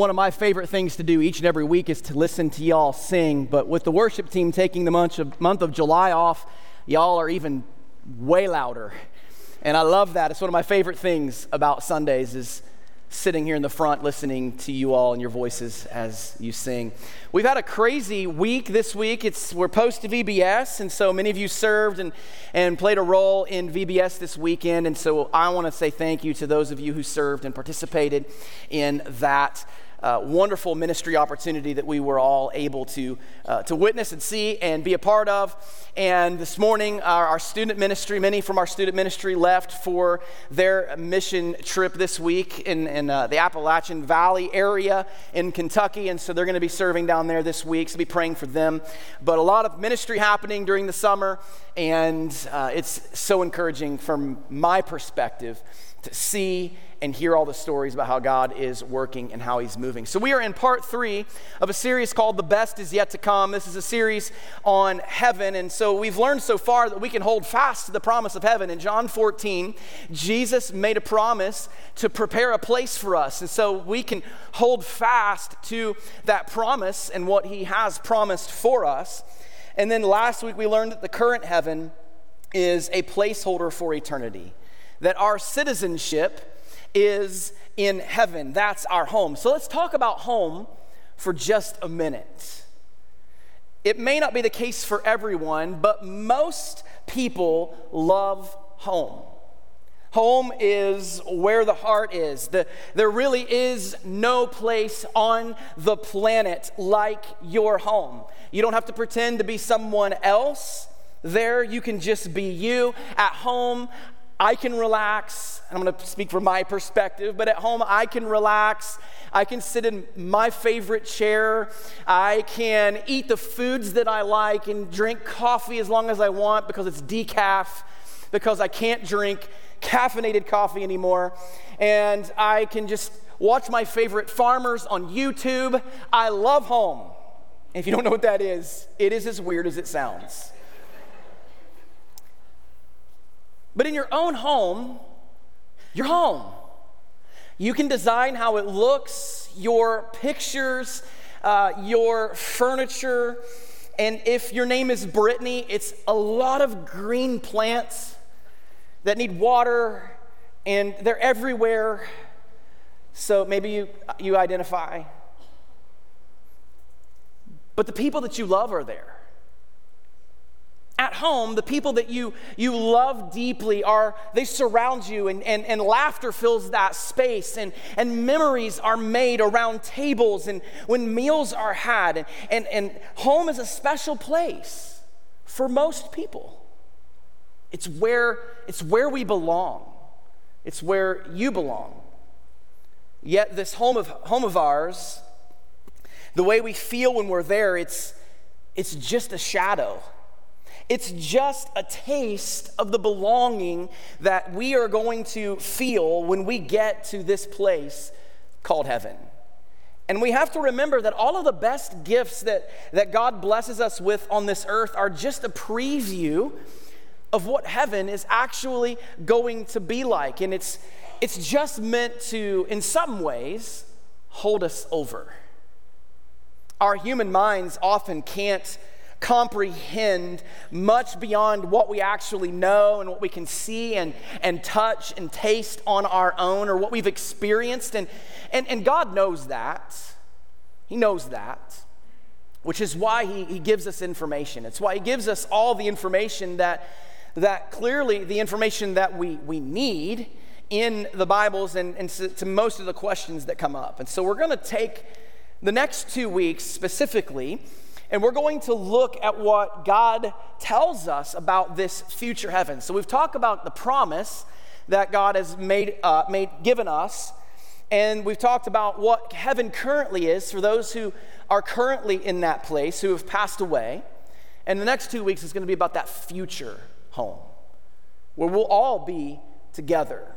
One of my favorite things to do each and every week is to listen to y'all sing. But with the worship team taking the month of, month of July off, y'all are even way louder. And I love that. It's one of my favorite things about Sundays is sitting here in the front listening to you all and your voices as you sing. We've had a crazy week this week. It's we're post to VBS, and so many of you served and, and played a role in VBS this weekend. And so I want to say thank you to those of you who served and participated in that uh, wonderful ministry opportunity that we were all able to, uh, to witness and see and be a part of. And this morning, our, our student ministry, many from our student ministry left for their mission trip this week in, in uh, the Appalachian Valley area in Kentucky. And so they're going to be serving down there this week, so be praying for them. But a lot of ministry happening during the summer, and uh, it's so encouraging from my perspective to see and hear all the stories about how God is working and how He's moving. So, we are in part three of a series called The Best Is Yet to Come. This is a series on heaven. And so, we've learned so far that we can hold fast to the promise of heaven. In John 14, Jesus made a promise to prepare a place for us. And so, we can hold fast to that promise and what He has promised for us. And then last week, we learned that the current heaven is a placeholder for eternity, that our citizenship is in heaven. That's our home. So let's talk about home for just a minute. It may not be the case for everyone, but most people love home. Home is where the heart is. The, there really is no place on the planet like your home. You don't have to pretend to be someone else. There, you can just be you. At home, I can relax. I'm going to speak from my perspective, but at home, I can relax. I can sit in my favorite chair. I can eat the foods that I like and drink coffee as long as I want because it's decaf, because I can't drink caffeinated coffee anymore. And I can just watch my favorite farmers on YouTube. I love home. If you don't know what that is, it is as weird as it sounds. But in your own home, your home. You can design how it looks, your pictures, uh, your furniture. And if your name is Brittany, it's a lot of green plants that need water and they're everywhere. So maybe you, you identify. But the people that you love are there at home, the people that you, you love deeply are, they surround you and, and, and laughter fills that space and, and memories are made around tables and when meals are had. And, and, and home is a special place for most people. It's where, it's where we belong. It's where you belong. Yet this home of, home of ours, the way we feel when we're there, it's, it's just a shadow it's just a taste of the belonging that we are going to feel when we get to this place called heaven. And we have to remember that all of the best gifts that, that God blesses us with on this earth are just a preview of what heaven is actually going to be like. And it's, it's just meant to, in some ways, hold us over. Our human minds often can't comprehend much beyond what we actually know and what we can see and, and touch and taste on our own or what we've experienced. And, and, and God knows that. He knows that, which is why he, he gives us information. It's why He gives us all the information that, that clearly the information that we, we need in the Bibles and, and to, to most of the questions that come up. And so we're going to take the next two weeks specifically and we're going to look at what God tells us about this future heaven. So we've talked about the promise that God has made, uh, made given us, and we've talked about what heaven currently is for those who are currently in that place, who have passed away. And the next two weeks is going to be about that future home, where we'll all be together.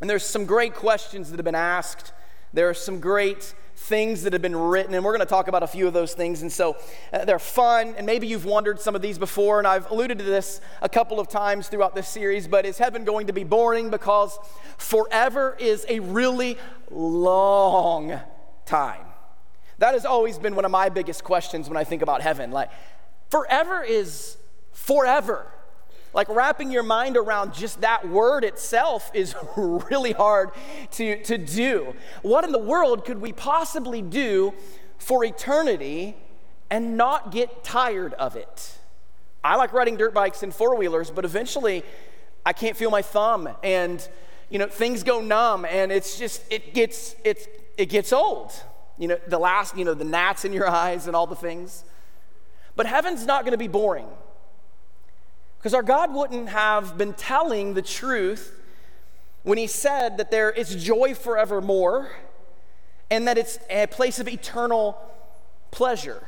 And there's some great questions that have been asked. There are some great things that have been written, and we're going to talk about a few of those things. And so uh, they're fun, and maybe you've wondered some of these before, and I've alluded to this a couple of times throughout this series. But is heaven going to be boring? Because forever is a really long time. That has always been one of my biggest questions when I think about heaven. Like, forever is forever. Like, wrapping your mind around just that word itself is really hard to, to do. What in the world could we possibly do for eternity and not get tired of it? I like riding dirt bikes and four wheelers, but eventually I can't feel my thumb and you know things go numb and it's just it gets it's it gets old. You know, the last, you know, the gnats in your eyes and all the things. But heaven's not going to be boring. Because our God wouldn't have been telling the truth when he said that there is joy forevermore and that it's a place of eternal pleasure.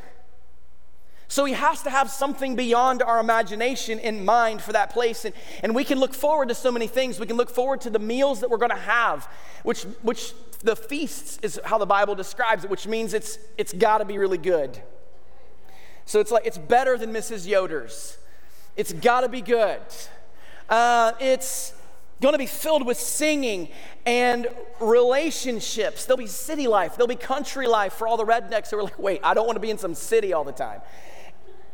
So he has to have something beyond our imagination in mind for that place. And, and we can look forward to so many things. We can look forward to the meals that we're going to have, which, which the feasts is how the Bible describes it, which means it's, it's got to be really good. So it's like, it's better than Mrs. Yoder's. It's got to be good. Uh, it's going to be filled with singing and relationships. There'll be city life, there'll be country life for all the rednecks who are like, wait, I don't want to be in some city all the time.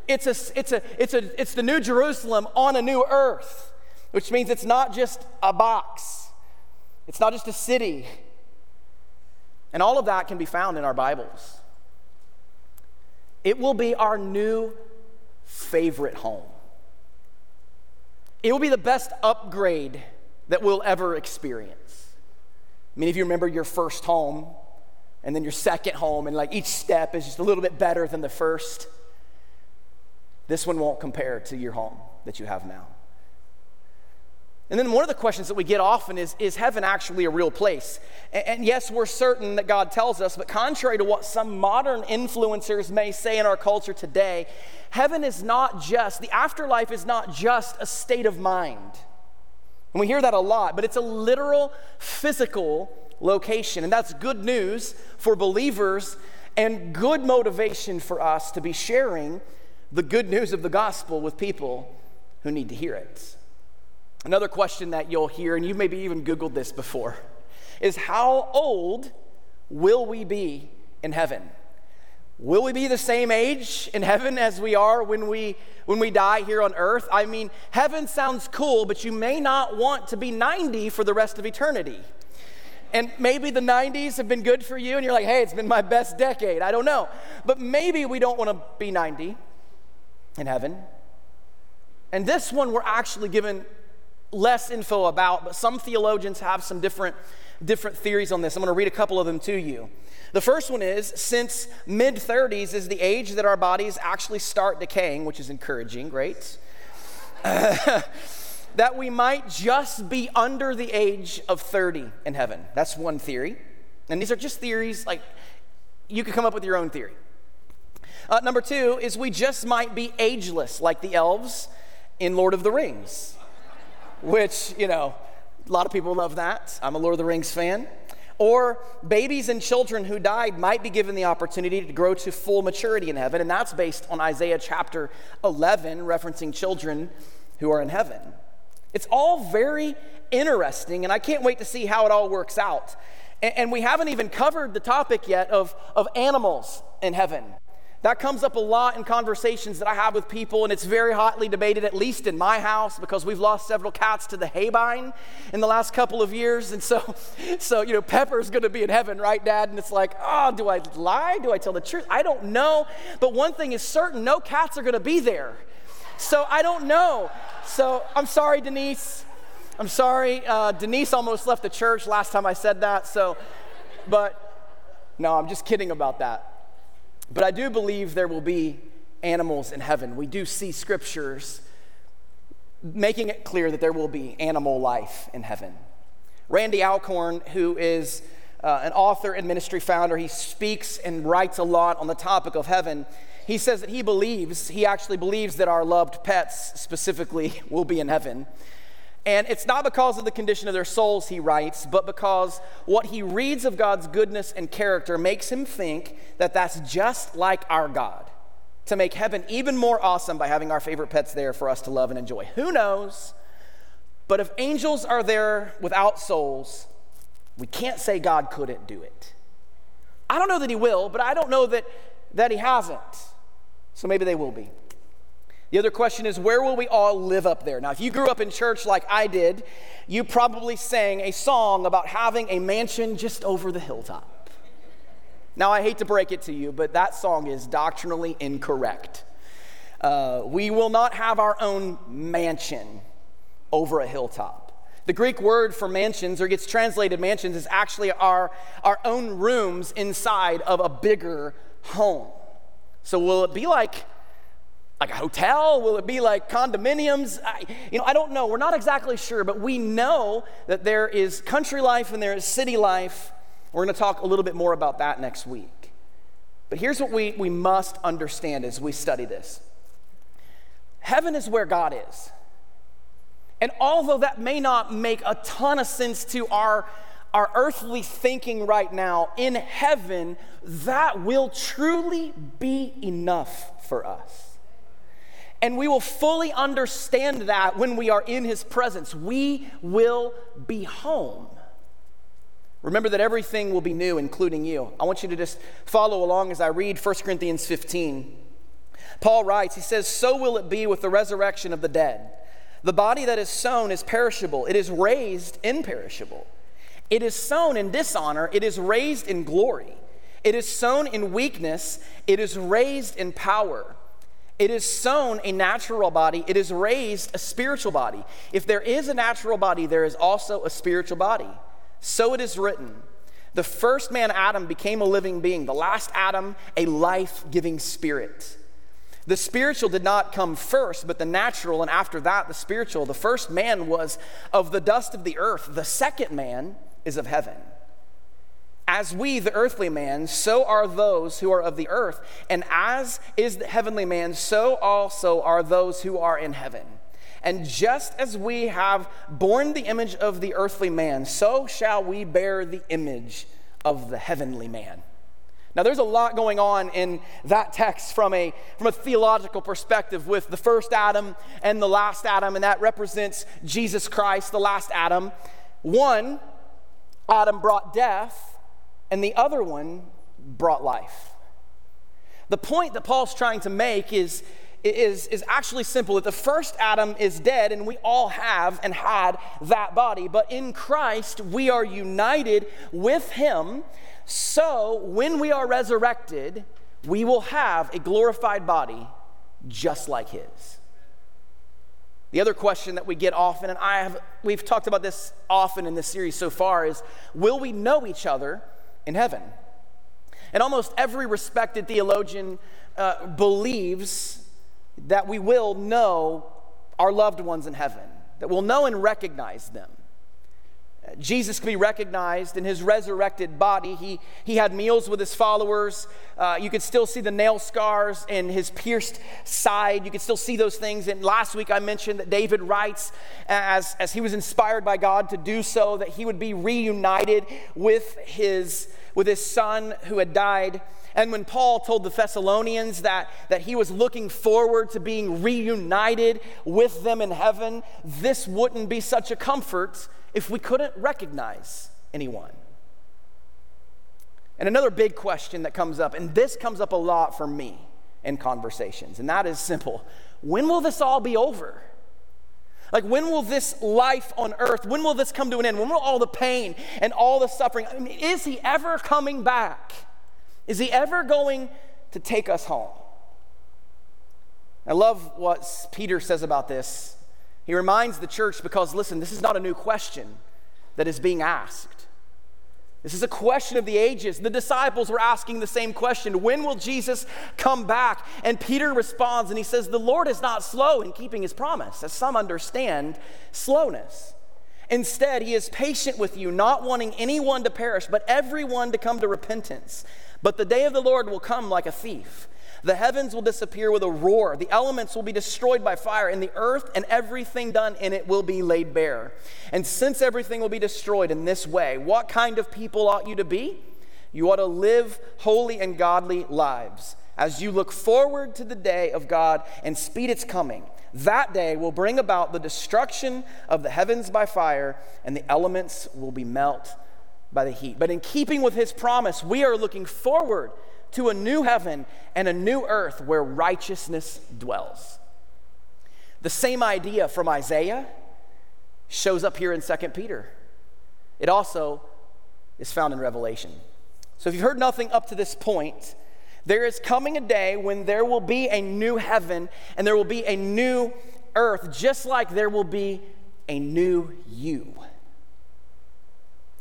It's, a, it's, a, it's, a, it's the new Jerusalem on a new earth, which means it's not just a box, it's not just a city. And all of that can be found in our Bibles. It will be our new favorite home. It will be the best upgrade that we'll ever experience. Mean, if you remember your first home and then your second home, and like each step is just a little bit better than the first. This one won't compare to your home that you have now. And then one of the questions that we get often is Is heaven actually a real place? And, and, yes, we're certain that God tells us, but contrary to what some modern influencers may say in our culture today, heaven is not just, the afterlife is not just a state of mind. And we hear that a lot, but it's a literal physical location. And that's good news for believers and good motivation for us to be sharing the good news of the gospel with people who need to hear it. Another question that you'll hear, and you maybe even Googled this before, is how old will we be in heaven? Will we be the same age in heaven as we are when we when we die here on earth? I mean, heaven sounds cool, but you may not want to be 90 for the rest of eternity. And maybe the 90s have been good for you and you're like, "Hey, it's been my best decade." I don't know. But maybe we don't want to be 90 in heaven. And this one we're actually given less info about, but some theologians have some different, different theories on this. I'm going to read a couple of them to you. The first one is since mid 30s is the age that our bodies actually start decaying, which is encouraging, great. that we might just be under the age of 30 in heaven. That's one theory. And these are just theories, like you could come up with your own theory. Uh, number two is we just might be ageless, like the elves in Lord of the Rings, which, you know, a lot of people love that. I'm a Lord of the Rings fan. Or babies and children who died might be given the opportunity to grow to full maturity in heaven, and that's based on Isaiah chapter 11, referencing children who are in heaven. It's all very interesting, and I can't wait to see how it all works out. And, we haven't even covered the topic yet of, of animals in heaven. That comes up a lot in conversations that I have with people, and it's very hotly debated, at least in my house, because we've lost several cats to the Haybine in the last couple of years. And so, so you know, Pepper's to be in heaven, right, Dad? And it's like, oh, do I lie? Do I tell the truth? I don't know. But one thing is certain no cats are to be there. So I don't know. So I'm sorry, Denise. I'm sorry. Uh, Denise almost left the church last time I said that. So, but no, I'm just kidding about that. But I do believe there will be animals in heaven. We do see scriptures making it clear that there will be animal life in heaven. Randy Alcorn, who is uh, an author and ministry founder, he speaks and writes a lot on the topic of heaven. He says that he believes, he actually believes that our loved pets specifically will be in heaven. And it's not because of the condition of their souls, he writes, but because what he reads of God's goodness and character makes him think that that's just like our God, to make heaven even more awesome by having our favorite pets there for us to love and enjoy. Who knows? But if angels are there without souls, we can't say God couldn't do it. I don't know that he will, but I don't know that, that he hasn't. So maybe they will be. The other question is, where will we all live up there? Now, if you grew up in church like I did, you probably sang a song about having a mansion just over the hilltop. Now, I hate to break it to you, but that song is doctrinally incorrect. Uh, we will not have our own mansion over a hilltop. The Greek word for mansions, or gets translated mansions, is actually our, our own rooms inside of a bigger home. So, will it be like like a hotel? Will it be like condominiums? I, you know, I don't know. We're not exactly sure, but we know that there is country life and there is city life. We're going to talk a little bit more about that next week. But here's what we, we must understand as we study this Heaven is where God is. And although that may not make a ton of sense to our, our earthly thinking right now, in heaven, that will truly be enough for us. And we will fully understand that when we are in his presence. We will be home. Remember that everything will be new, including you. I want you to just follow along as I read 1 Corinthians 15. Paul writes, he says, So will it be with the resurrection of the dead. The body that is sown is perishable, it is raised imperishable. It is sown in dishonor, it is raised in glory. It is sown in weakness, it is raised in power. It is sown a natural body, it is raised a spiritual body. If there is a natural body, there is also a spiritual body. So it is written. The first man, Adam, became a living being, the last Adam, a life giving spirit. The spiritual did not come first, but the natural, and after that, the spiritual. The first man was of the dust of the earth, the second man is of heaven. As we, the earthly man, so are those who are of the earth. And as is the heavenly man, so also are those who are in heaven. And just as we have borne the image of the earthly man, so shall we bear the image of the heavenly man. Now, there's a lot going on in that text from a, from a theological perspective with the first Adam and the last Adam, and that represents Jesus Christ, the last Adam. One, Adam brought death, and the other one brought life. The point that Paul's trying to make is, is, is actually simple that the first Adam is dead, and we all have and had that body. But in Christ, we are united with him. So when we are resurrected, we will have a glorified body just like his. The other question that we get often, and I have, we've talked about this often in this series so far, is will we know each other in heaven. And almost every respected theologian uh, believes that we will know our loved ones in heaven, that we'll know and recognize them. Jesus could be recognized in his resurrected body. He, he had meals with his followers. Uh, you could still see the nail scars in his pierced side. You could still see those things. And last week I mentioned that David writes, as, as he was inspired by God to do so, that he would be reunited with his, with his son who had died. And when Paul told the Thessalonians that, that he was looking forward to being reunited with them in heaven, this wouldn't be such a comfort if we couldn't recognize anyone? And another big question that comes up, and this comes up a lot for me in conversations, and that is simple when will this all be over? Like, when will this life on earth, when will this come to an end? When will all the pain and all the suffering, I mean, is he ever coming back? Is he ever going to take us home? I love what Peter says about this he reminds the church because, listen, this is not a new question that is being asked. This is a question of the ages. The disciples were asking the same question When will Jesus come back? And Peter responds and he says, The Lord is not slow in keeping his promise, as some understand slowness. Instead, he is patient with you, not wanting anyone to perish, but everyone to come to repentance. But the day of the Lord will come like a thief. The heavens will disappear with a roar, the elements will be destroyed by fire, and the earth and everything done in it will be laid bare. And since everything will be destroyed in this way, what kind of people ought you to be? You ought to live holy and godly lives as you look forward to the day of God and speed its coming. That day will bring about the destruction of the heavens by fire, and the elements will be melt by the heat. But in keeping with his promise, we are looking forward to a new heaven and a new earth where righteousness dwells. The same idea from Isaiah shows up here in 2 Peter. It also is found in Revelation. So if you've heard nothing up to this point, there is coming a day when there will be a new heaven and there will be a new earth, just like there will be a new you.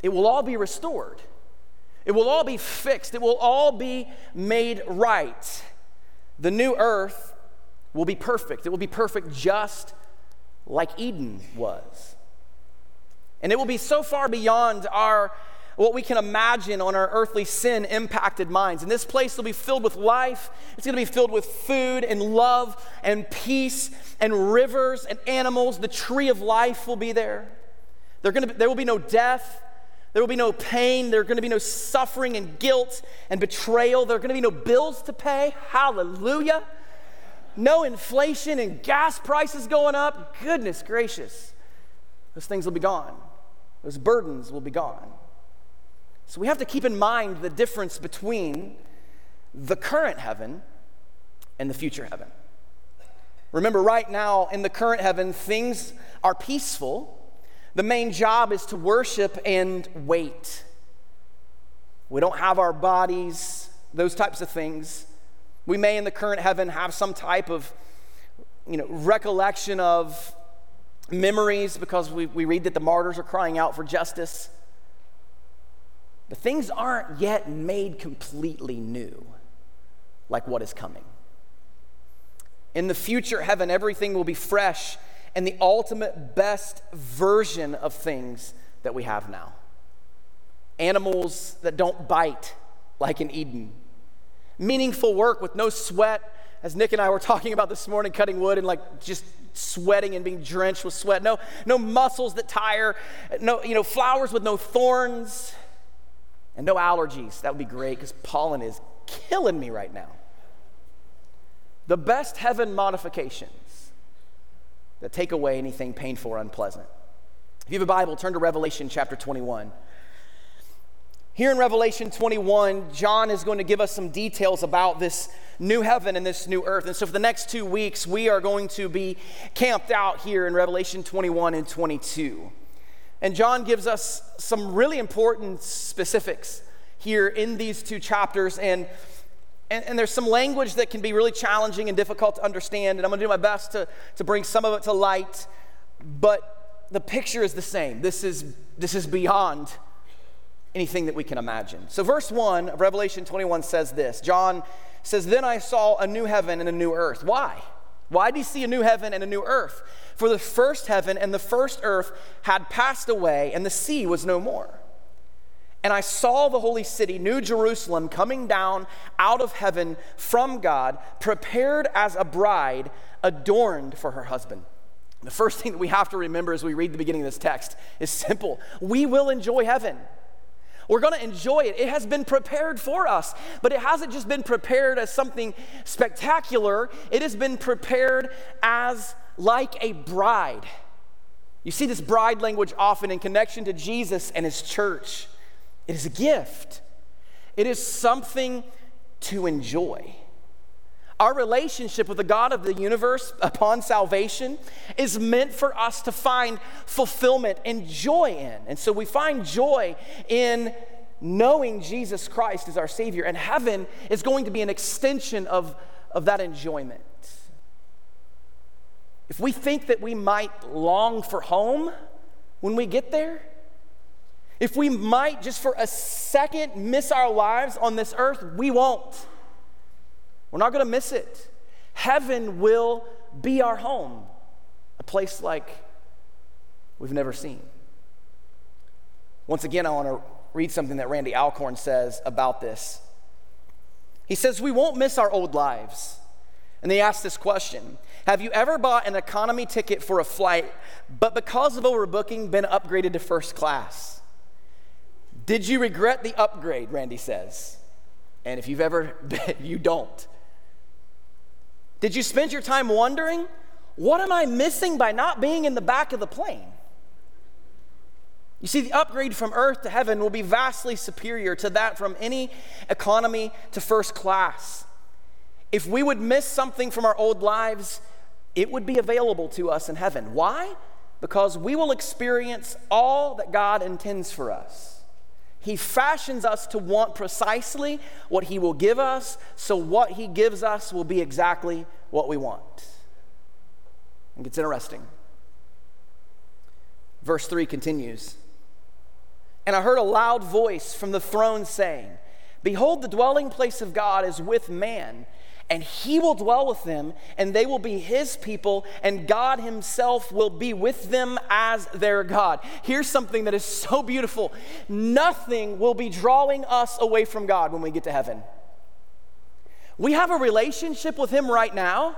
It will all be restored. It will all be fixed. It will all be made right. The new earth will be perfect. It will be perfect just like Eden was. And it will be so far beyond our what we can imagine on our earthly sin impacted minds. And this place will be filled with life. It's going to be filled with food and love and peace and rivers and animals. The tree of life will be there. Going to there will be no death. There will be no pain. There are going to be no suffering and guilt and betrayal. There are going to be no bills to pay. Hallelujah. No inflation and gas prices going up. Goodness gracious. Those things will be gone. Those burdens will be gone. So we have to keep in mind the difference between the current heaven and the future heaven. Remember, right now in the current heaven, things are peaceful. The main job is to worship and wait. We don't have our bodies, those types of things. We may in the current heaven have some type of you know, recollection of memories because we, we read that the martyrs are crying out for justice. But things aren't yet made completely new, like what is coming. In the future heaven, everything will be fresh and the ultimate best version of things that we have now. Animals that don't bite, like in Eden. Meaningful work with no sweat, as Nick and I were talking about this morning, cutting wood and like just sweating and being drenched with sweat. No, no muscles that tire. No, you know, flowers with no thorns and no allergies. That would be great because pollen is killing me right now. The best heaven modifications that take away anything painful or unpleasant. If you have a Bible, turn to Revelation chapter 21. Here in Revelation 21, John is going to give us some details about this new heaven and this new earth. And so, for the next two weeks, we are going to be camped out here in Revelation 21 and 22. And John gives us some really important specifics here in these two chapters. And, and, and, there's some language that can be really challenging and difficult to understand. And I'm going to do my best to, to bring some of it to light. But the picture is the same. This is, this is beyond anything that we can imagine. So, verse 1 of Revelation 21 says this John says, Then I saw a new heaven and a new earth. Why? Why do you see a new heaven and a new earth? For the first heaven and the first earth had passed away, and the sea was no more. And I saw the holy city, New Jerusalem, coming down out of heaven from God, prepared as a bride adorned for her husband. The first thing that we have to remember as we read the beginning of this text is simple we will enjoy heaven. We're going to enjoy it. It has been prepared for us, but it hasn't just been prepared as something spectacular, it has been prepared as like a bride. You see this bride language often in connection to Jesus and his church. It is a gift, it is something to enjoy. Our relationship with the God of the universe upon salvation is meant for us to find fulfillment and joy in. And so we find joy in knowing Jesus Christ as our Savior, and heaven is going to be an extension of, of that enjoyment. If we think that we might long for home when we get there, if we might just for a second miss our lives on this earth, we won't. We're not going to miss it. Heaven will be our home, a place like we've never seen. Once again, I want to read something that Randy Alcorn says about this. He says, We won't miss our old lives. And they ask this question Have you ever bought an economy ticket for a flight, but because of overbooking, been upgraded to first class? Did you regret the upgrade? Randy says. And if you've ever, you don't. Did you spend your time wondering, what am I missing by not being in the back of the plane? You see, the upgrade from earth to heaven will be vastly superior to that from any economy to first class. If we would miss something from our old lives, it would be available to us in heaven. Why? Because we will experience all that God intends for us. He fashions us to want precisely what He will give us, so what He gives us will be exactly what we want. And it's interesting. Verse 3 continues And I heard a loud voice from the throne saying, Behold, the dwelling place of God is with man and he will dwell with them, and they will be his people, and God himself will be with them as their God. Here's something that is so beautiful nothing will be drawing us away from God when we get to heaven. We have a relationship with him right now,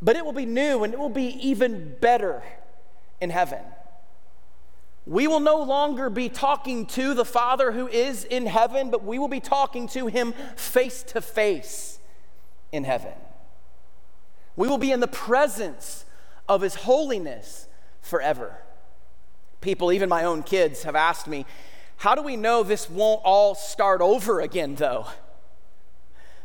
but it will be new and it will be even better in heaven. We will no longer be talking to the Father who is in heaven, but we will be talking to him face to face in heaven. We will be in the presence of his holiness forever. People, even my own kids, have asked me, how do we know this won't all start over again, though?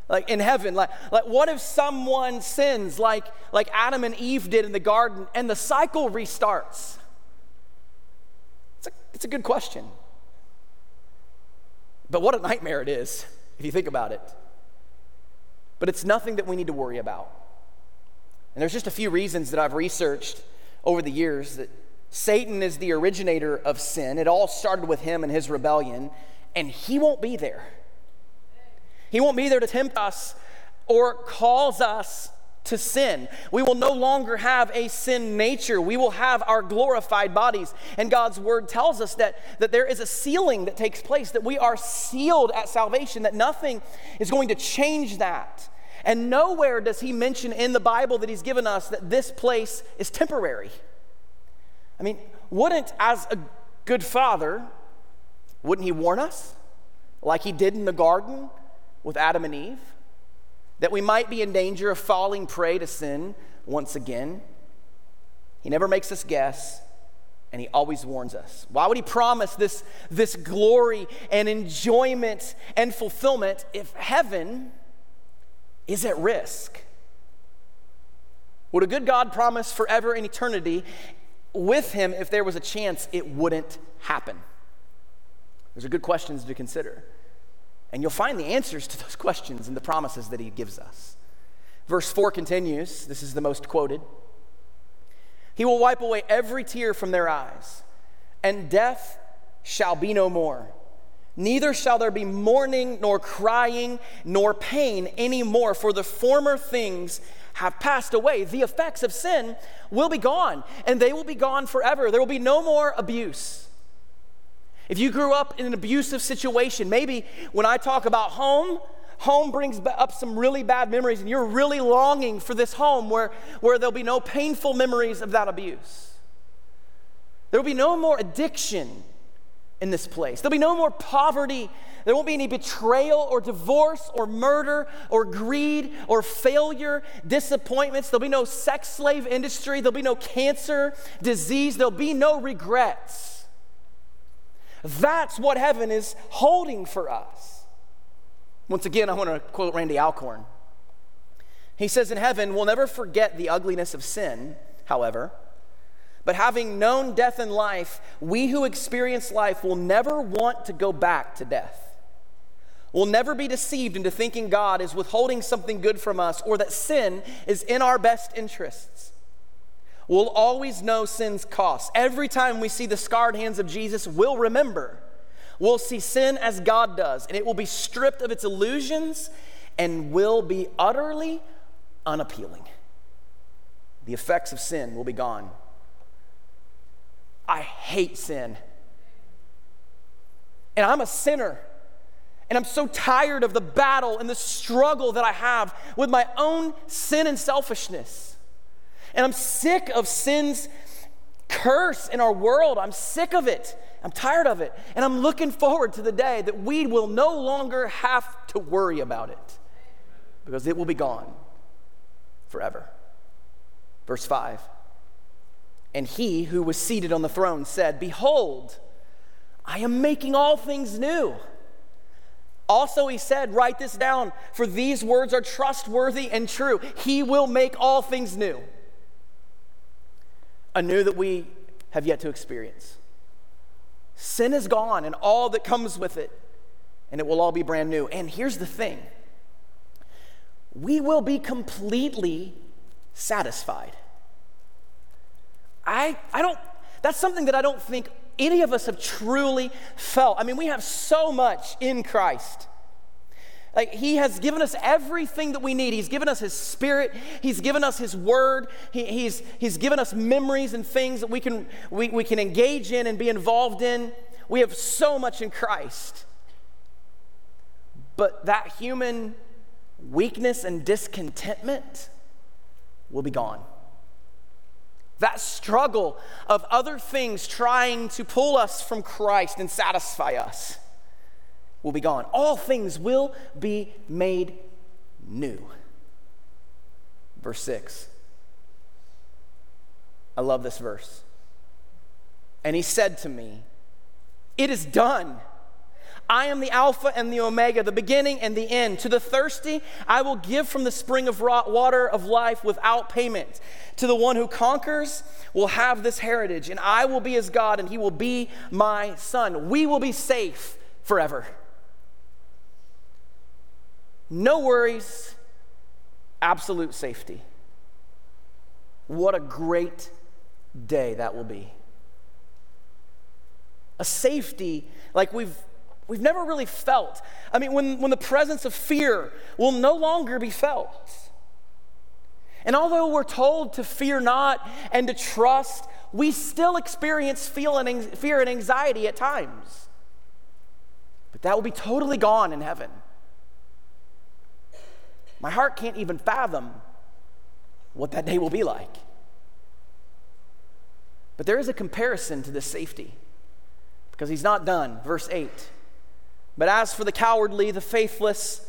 Like in heaven, like, like what if someone sins like, like Adam and Eve did in the garden and the cycle restarts? It's a good question. But what a nightmare it is if you think about it. But it's nothing that we need to worry about. And there's just a few reasons that I've researched over the years that Satan is the originator of sin. It all started with him and his rebellion, and he won't be there. He won't be there to tempt us or cause us to sin. We will no longer have a sin nature. We will have our glorified bodies. And God's word tells us that, that there is a sealing that takes place, that we are sealed at salvation, that nothing is going to change that. And nowhere does he mention in the Bible that he's given us that this place is temporary. I mean, wouldn't, as a good father, wouldn't he warn us like he did in the garden with Adam and Eve? That we might be in danger of falling prey to sin once again. He never makes us guess, and he always warns us. Why would he promise this, this glory and enjoyment and fulfillment if heaven is at risk? Would a good God promise forever and eternity with him if there was a chance it wouldn't happen? Those are good questions to consider. And you'll find the answers to those questions in the promises that he gives us. Verse 4 continues this is the most quoted. He will wipe away every tear from their eyes, and death shall be no more. Neither shall there be mourning, nor crying, nor pain anymore, for the former things have passed away. The effects of sin will be gone, and they will be gone forever. There will be no more abuse. If you grew up in an abusive situation, maybe when I talk about home, home brings up some really bad memories, and you're really longing for this home where, where there'll be no painful memories of that abuse. There will be no more addiction in this place. There'll be no more poverty. There won't be any betrayal or divorce or murder or greed or failure, disappointments. There'll be no sex slave industry. There'll be no cancer, disease. There'll be no regrets. That's what heaven is holding for us. Once again, I want to quote Randy Alcorn. He says, In heaven, we'll never forget the ugliness of sin, however. But having known death and life, we who experience life will never want to go back to death. We'll never be deceived into thinking God is withholding something good from us or that sin is in our best interests. We'll always know sin's cost. Every time we see the scarred hands of Jesus, we'll remember. We'll see sin as God does, and it will be stripped of its illusions and will be utterly unappealing. The effects of sin will be gone. I hate sin. And I'm a sinner. And I'm so tired of the battle and the struggle that I have with my own sin and selfishness. And I'm sick of sin's curse in our world. I'm sick of it. I'm tired of it. And I'm looking forward to the day that we will no longer have to worry about it because it will be gone forever. Verse 5 And he who was seated on the throne said, Behold, I am making all things new. Also, he said, Write this down, for these words are trustworthy and true. He will make all things new. A new that we have yet to experience. Sin is gone and all that comes with it, and it will all be brand new. And here's the thing we will be completely satisfied. I, I don't, that's something that I don't think any of us have truly felt. I mean, we have so much in Christ. Like, He has given us everything that we need. He's given us His Spirit, He's given us His Word, he, he's, he's given us memories and things that we can, we, we can engage in and be involved in. We have so much in Christ. But that human weakness and discontentment will be gone. That struggle of other things trying to pull us from Christ and satisfy us will be gone. All things will be made new. Verse 6. I love this verse. And he said to me, It is done. I am the Alpha and the Omega, the beginning and the end. To the thirsty, I will give from the spring of water of life without payment. To the one who conquers, will have this heritage, and I will be his God, and he will be my son. We will be safe forever. No worries, absolute safety. What a great day that will be. A safety like we've we've never really felt. I mean, when, when the presence of fear will no longer be felt. And although we're told to fear not and to trust, we still experience fear and anxiety at times. But that will be totally gone in heaven. My heart can't even fathom what that day will be like. But there is a comparison to this safety because he's not done. Verse 8. But as for the cowardly, the faithless,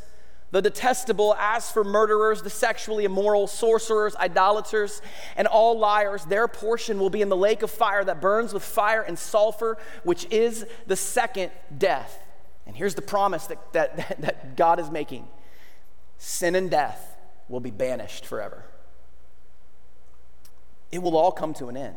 the detestable, as for murderers, the sexually immoral, sorcerers, idolaters, and all liars, their portion will be in the lake of fire that burns with fire and sulfur, which is the second death. And here's the promise that, that, that God is making sin and death will be banished forever. It will all come to an end.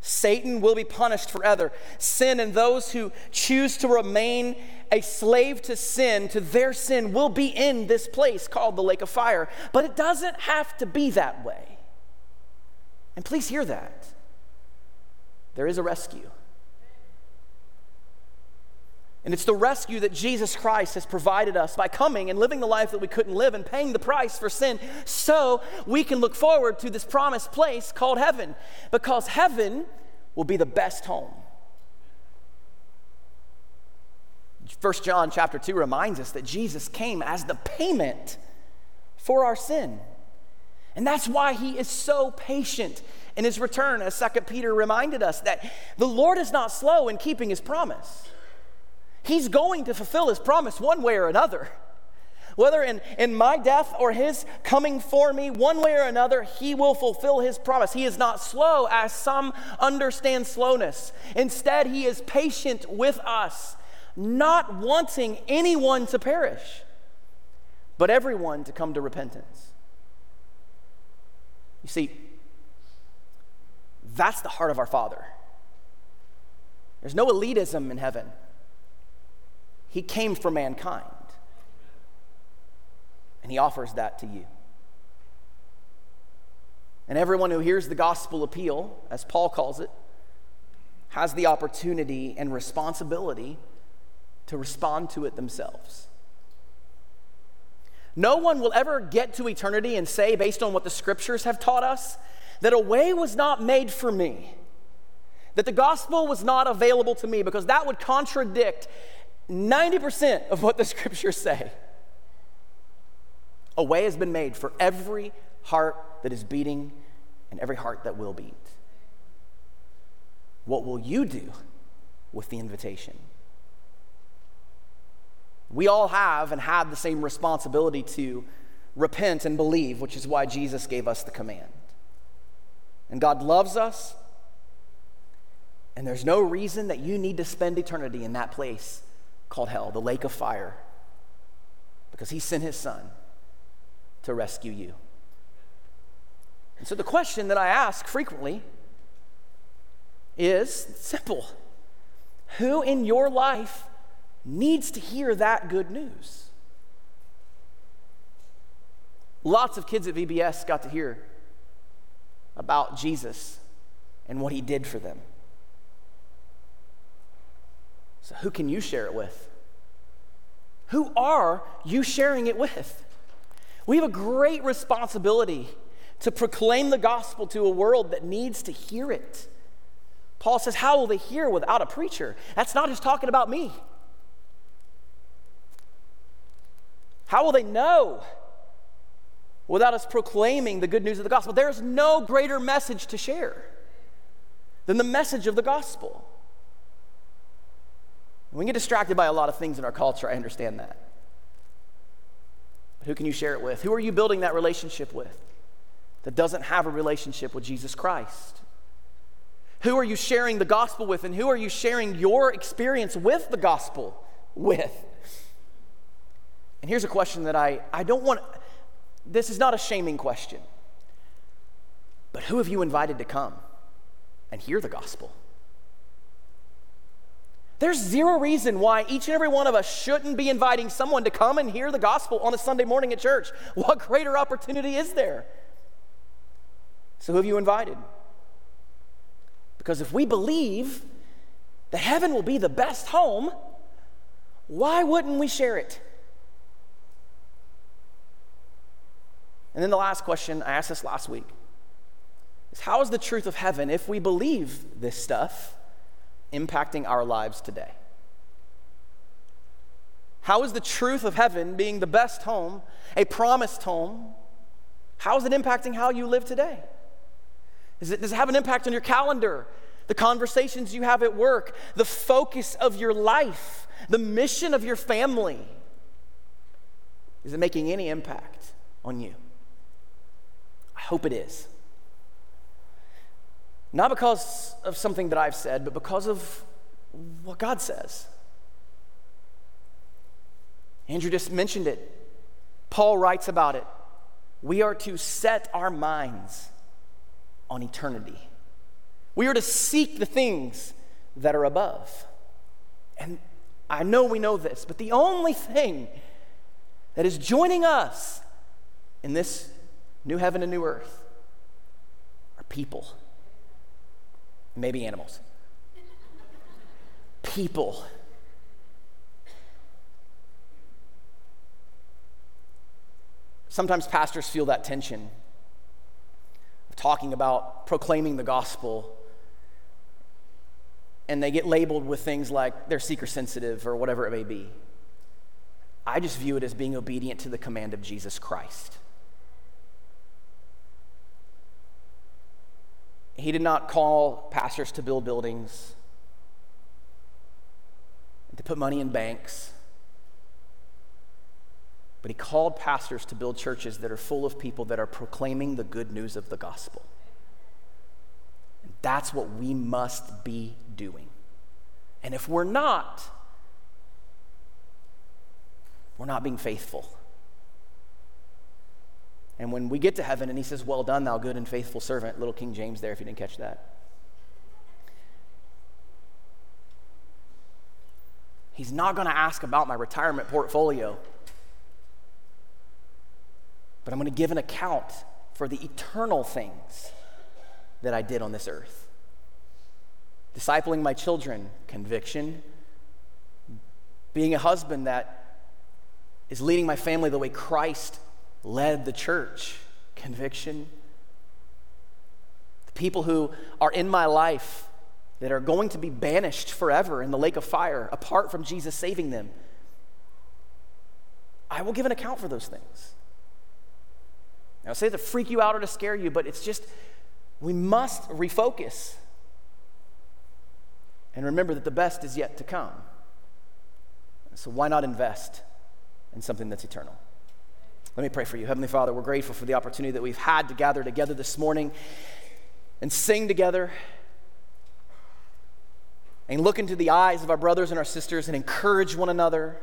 Satan will be punished forever. Sin and those who choose to remain a slave to sin, to their sin, will be in this place called the lake of fire. But it doesn't have to be that way. And please hear that. There is a rescue. And it's the rescue that Jesus Christ has provided us by coming and living the life that we couldn't live and paying the price for sin so we can look forward to this promised place called heaven because heaven will be the best home. First John chapter 2 reminds us that Jesus came as the payment for our sin. And that's why he is so patient in his return, as Second Peter reminded us that the Lord is not slow in keeping his promise. He's going to fulfill his promise one way or another. Whether in, in my death or his coming for me, one way or another, he will fulfill his promise. He is not slow as some understand slowness. Instead, he is patient with us, not wanting anyone to perish, but everyone to come to repentance. You see, that's the heart of our Father. There's no elitism in heaven. He came for mankind. And He offers that to you. And everyone who hears the gospel appeal, as Paul calls it, has the opportunity and responsibility to respond to it themselves. No one will ever get to eternity and say, based on what the scriptures have taught us, that a way was not made for me, that the gospel was not available to me, because that would contradict 90% of what the scriptures say. A way has been made for every heart that is beating and every heart that will beat. What will you do with the invitation? We all have and have the same responsibility to repent and believe, which is why Jesus gave us the command. And God loves us. And there's no reason that you need to spend eternity in that place called hell, the lake of fire, because He sent His Son to rescue you. And so the question that I ask frequently is simple Who in your life needs to hear that good news? Lots of kids at VBS got to hear about Jesus and what he did for them. So, who can you share it with? Who are you sharing it with? We have a great responsibility to proclaim the gospel to a world that needs to hear it. Paul says, How will they hear without a preacher? That's not just talking about me. How will they know without us proclaiming the good news of the gospel? There is no greater message to share than the message of the gospel. We get distracted by a lot of things in our culture, I understand that. But who can you share it with? Who are you building that relationship with that doesn't have a relationship with Jesus Christ? Who are you sharing the gospel with, and who are you sharing your experience with the gospel with? And here's a question that I, I don't want, this is not a shaming question, but who have you invited to come and hear the gospel? There's zero reason why each and every one of us shouldn't be inviting someone to come and hear the gospel on a Sunday morning at church. What greater opportunity is there? So, who have you invited? Because if we believe that heaven will be the best home, why wouldn't we share it? And then the last question, I asked this last week, is how is the truth of heaven, if we believe this stuff, impacting our lives today? How is the truth of heaven being the best home, a promised home, how is it impacting how you live today? It, does it have an impact on your calendar, the conversations you have at work, the focus of your life, the mission of your family? Is it making any impact on you? I hope it is. Not because of something that I've said, but because of what God says. Andrew just mentioned it. Paul writes about it. We are to set our minds on eternity. We are to seek the things that are above. And I know we know this, but the only thing that is joining us in this new heaven and new earth are people maybe animals. People. Sometimes pastors feel that tension of talking about proclaiming the gospel, and they get labeled with things like they're seeker sensitive or whatever it may be. I just view it as being obedient to the command of Jesus Christ. He did not call pastors to build buildings, to put money in banks, but he called pastors to build churches that are full of people that are proclaiming the good news of the gospel. And that's what we must be doing. And if we're not, we're not being faithful. And when we get to heaven and he says, Well done, thou good and faithful servant, little King James there, if you didn't catch that. He's not going to ask about my retirement portfolio, but I'm going to give an account for the eternal things that I did on this earth. Discipling my children, conviction. Being a husband that is leading my family the way Christ led the church. Conviction. The people who are in my life that are going to be banished forever in the lake of fire apart from Jesus saving them. I will give an account for those things. Now, say to freak you out or to scare you, but it's just, we must refocus and remember that the best is yet to come. So, why not invest in something that's eternal? Let me pray for you. Heavenly Father, we're grateful for the opportunity that we've had to gather together this morning. and sing together and look into the eyes of our brothers and our sisters and encourage one another,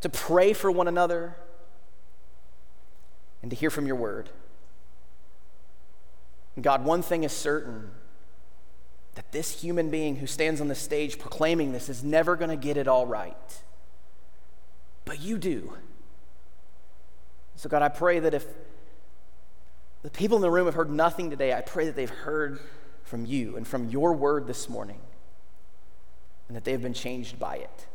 to pray for one another, and to hear from your word. God, one thing is certain that this human being who stands on the stage proclaiming this is never going to get it all right. But you do. So, God, I pray that if the people in the room have heard nothing today, I pray that they've heard from you and from your word this morning and that they have been changed by it.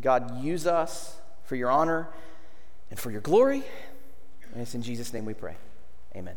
God, use us for your honor and for your glory. And it's in Jesus' name we pray. Amen.